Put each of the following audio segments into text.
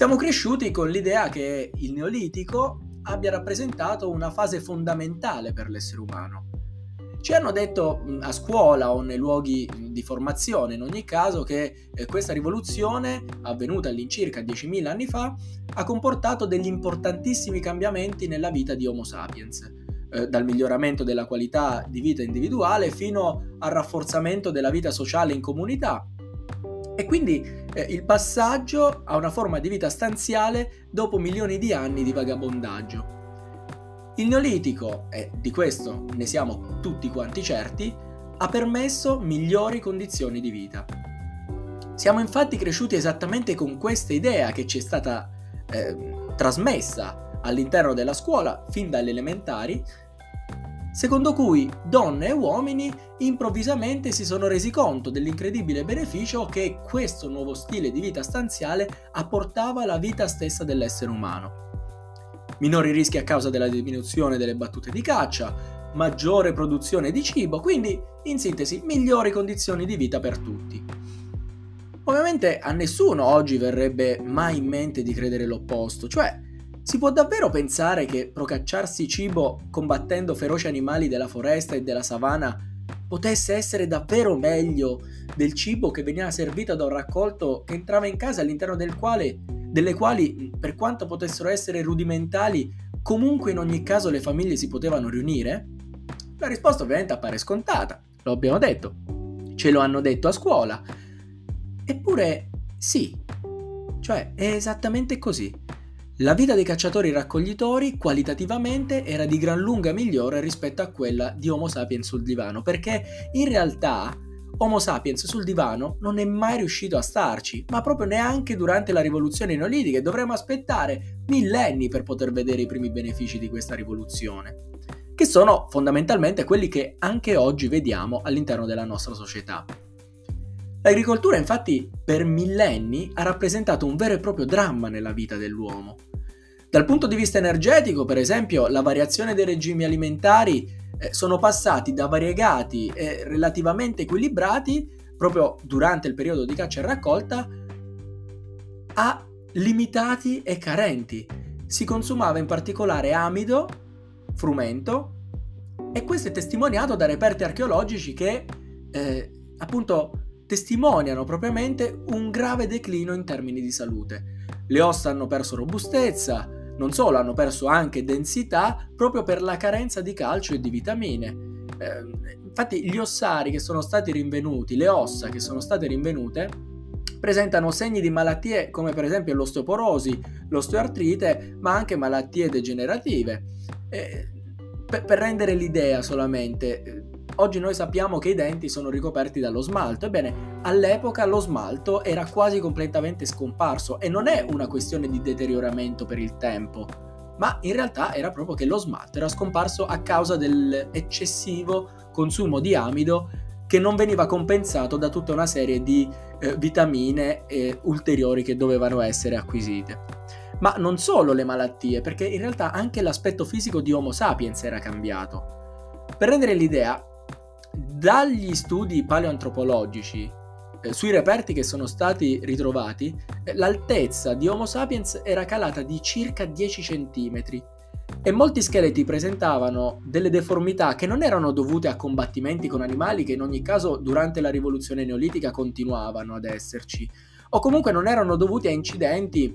Siamo cresciuti con l'idea che il Neolitico abbia rappresentato una fase fondamentale per l'essere umano. Ci hanno detto a scuola o nei luoghi di formazione, in ogni caso, che eh, questa rivoluzione, avvenuta all'incirca 10.000 anni fa, ha comportato degli importantissimi cambiamenti nella vita di Homo sapiens, eh, dal miglioramento della qualità di vita individuale fino al rafforzamento della vita sociale in comunità e quindi eh, il passaggio a una forma di vita stanziale dopo milioni di anni di vagabondaggio. Il Neolitico, e di questo ne siamo tutti quanti certi, ha permesso migliori condizioni di vita. Siamo infatti cresciuti esattamente con questa idea che ci è stata eh, trasmessa all'interno della scuola fin dalle elementari, secondo cui donne e uomini improvvisamente si sono resi conto dell'incredibile beneficio che questo nuovo stile di vita stanziale apportava alla vita stessa dell'essere umano minori rischi a causa della diminuzione delle battute di caccia, maggiore produzione di cibo, quindi in sintesi migliori condizioni di vita per tutti. Ovviamente a nessuno oggi verrebbe mai in mente di credere l'opposto, cioè si può davvero pensare che procacciarsi cibo combattendo feroci animali della foresta e della savana potesse essere davvero meglio del cibo che veniva servito da un raccolto che entrava in casa all'interno del quale delle quali, per quanto potessero essere rudimentali, comunque in ogni caso le famiglie si potevano riunire? La risposta ovviamente appare scontata, lo abbiamo detto, ce lo hanno detto a scuola. Eppure sì, cioè è esattamente così. La vita dei cacciatori raccoglitori qualitativamente era di gran lunga migliore rispetto a quella di Homo sapiens sul divano, perché in realtà Homo sapiens sul divano non è mai riuscito a starci, ma proprio neanche durante la rivoluzione neolitica e dovremmo aspettare millenni per poter vedere i primi benefici di questa rivoluzione, che sono fondamentalmente quelli che anche oggi vediamo all'interno della nostra società. L'agricoltura infatti per millenni ha rappresentato un vero e proprio dramma nella vita dell'uomo. Dal punto di vista energetico, per esempio, la variazione dei regimi alimentari eh, sono passati da variegati e relativamente equilibrati proprio durante il periodo di caccia e raccolta a limitati e carenti. Si consumava in particolare amido, frumento e questo è testimoniato da reperti archeologici che eh, appunto testimoniano propriamente un grave declino in termini di salute. Le ossa hanno perso robustezza, non solo hanno perso anche densità proprio per la carenza di calcio e di vitamine. Eh, infatti gli ossari che sono stati rinvenuti, le ossa che sono state rinvenute, presentano segni di malattie come per esempio l'osteoporosi, l'osteoartrite, ma anche malattie degenerative. Eh, per, per rendere l'idea solamente, Oggi noi sappiamo che i denti sono ricoperti dallo smalto, ebbene all'epoca lo smalto era quasi completamente scomparso e non è una questione di deterioramento per il tempo, ma in realtà era proprio che lo smalto era scomparso a causa dell'eccessivo consumo di amido che non veniva compensato da tutta una serie di eh, vitamine eh, ulteriori che dovevano essere acquisite. Ma non solo le malattie, perché in realtà anche l'aspetto fisico di Homo sapiens era cambiato. Per rendere l'idea, dagli studi paleoantropologici eh, sui reperti che sono stati ritrovati, eh, l'altezza di Homo sapiens era calata di circa 10 cm e molti scheletri presentavano delle deformità che non erano dovute a combattimenti con animali che in ogni caso durante la rivoluzione neolitica continuavano ad esserci, o comunque non erano dovuti a incidenti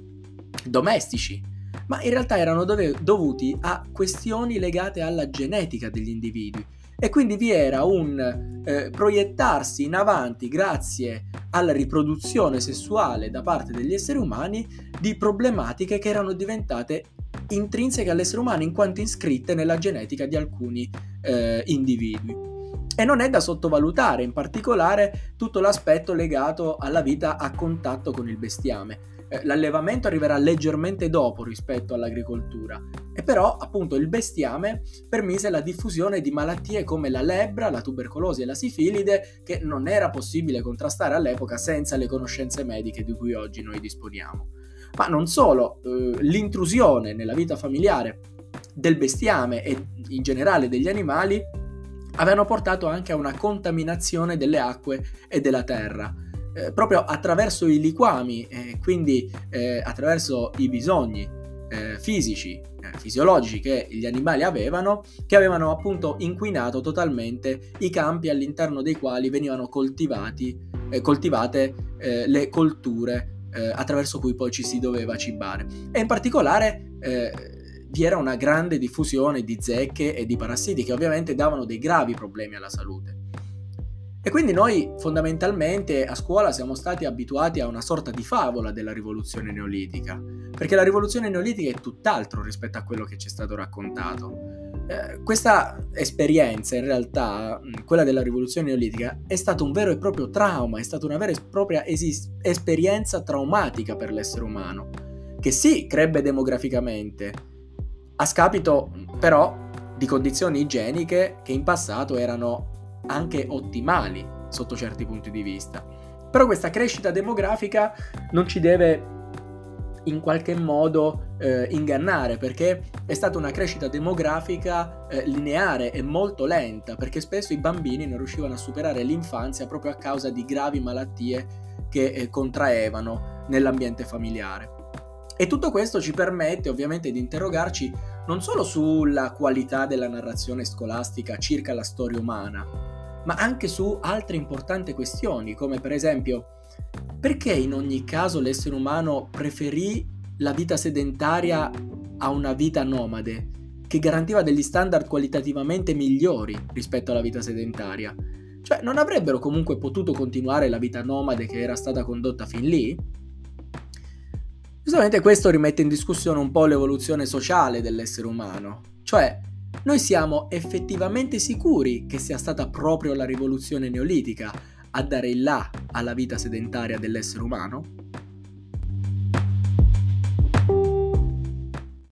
domestici, ma in realtà erano dove- dovuti a questioni legate alla genetica degli individui e quindi vi era un eh, proiettarsi in avanti grazie alla riproduzione sessuale da parte degli esseri umani di problematiche che erano diventate intrinseche all'essere umano in quanto iscritte nella genetica di alcuni eh, individui. E non è da sottovalutare in particolare tutto l'aspetto legato alla vita a contatto con il bestiame eh, l'allevamento arriverà leggermente dopo rispetto all'agricoltura e però appunto il bestiame permise la diffusione di malattie come la lebbra, la tubercolosi e la sifilide che non era possibile contrastare all'epoca senza le conoscenze mediche di cui oggi noi disponiamo. Ma non solo, eh, l'intrusione nella vita familiare del bestiame e in generale degli animali avevano portato anche a una contaminazione delle acque e della terra eh, proprio attraverso i liquami, eh, quindi eh, attraverso i bisogni eh, fisici, eh, fisiologici che gli animali avevano, che avevano appunto inquinato totalmente i campi all'interno dei quali venivano eh, coltivate le colture attraverso cui poi ci si doveva cibare. E in particolare vi era una grande diffusione di zecche e di parassiti che ovviamente davano dei gravi problemi alla salute. E quindi noi fondamentalmente a scuola siamo stati abituati a una sorta di favola della rivoluzione neolitica, perché la rivoluzione neolitica è tutt'altro rispetto a quello che ci è stato raccontato. Eh, questa esperienza, in realtà, quella della rivoluzione neolitica, è stato un vero e proprio trauma, è stata una vera e propria esis- esperienza traumatica per l'essere umano, che sì, crebbe demograficamente, a scapito però di condizioni igieniche che in passato erano anche ottimali sotto certi punti di vista. Però questa crescita demografica non ci deve in qualche modo eh, ingannare perché è stata una crescita demografica eh, lineare e molto lenta perché spesso i bambini non riuscivano a superare l'infanzia proprio a causa di gravi malattie che eh, contraevano nell'ambiente familiare. E tutto questo ci permette ovviamente di interrogarci non solo sulla qualità della narrazione scolastica circa la storia umana, ma anche su altre importanti questioni, come per esempio perché in ogni caso l'essere umano preferì la vita sedentaria a una vita nomade, che garantiva degli standard qualitativamente migliori rispetto alla vita sedentaria. Cioè, non avrebbero comunque potuto continuare la vita nomade che era stata condotta fin lì? Giustamente questo rimette in discussione un po' l'evoluzione sociale dell'essere umano. Cioè, noi siamo effettivamente sicuri che sia stata proprio la rivoluzione neolitica a dare il là alla vita sedentaria dell'essere umano?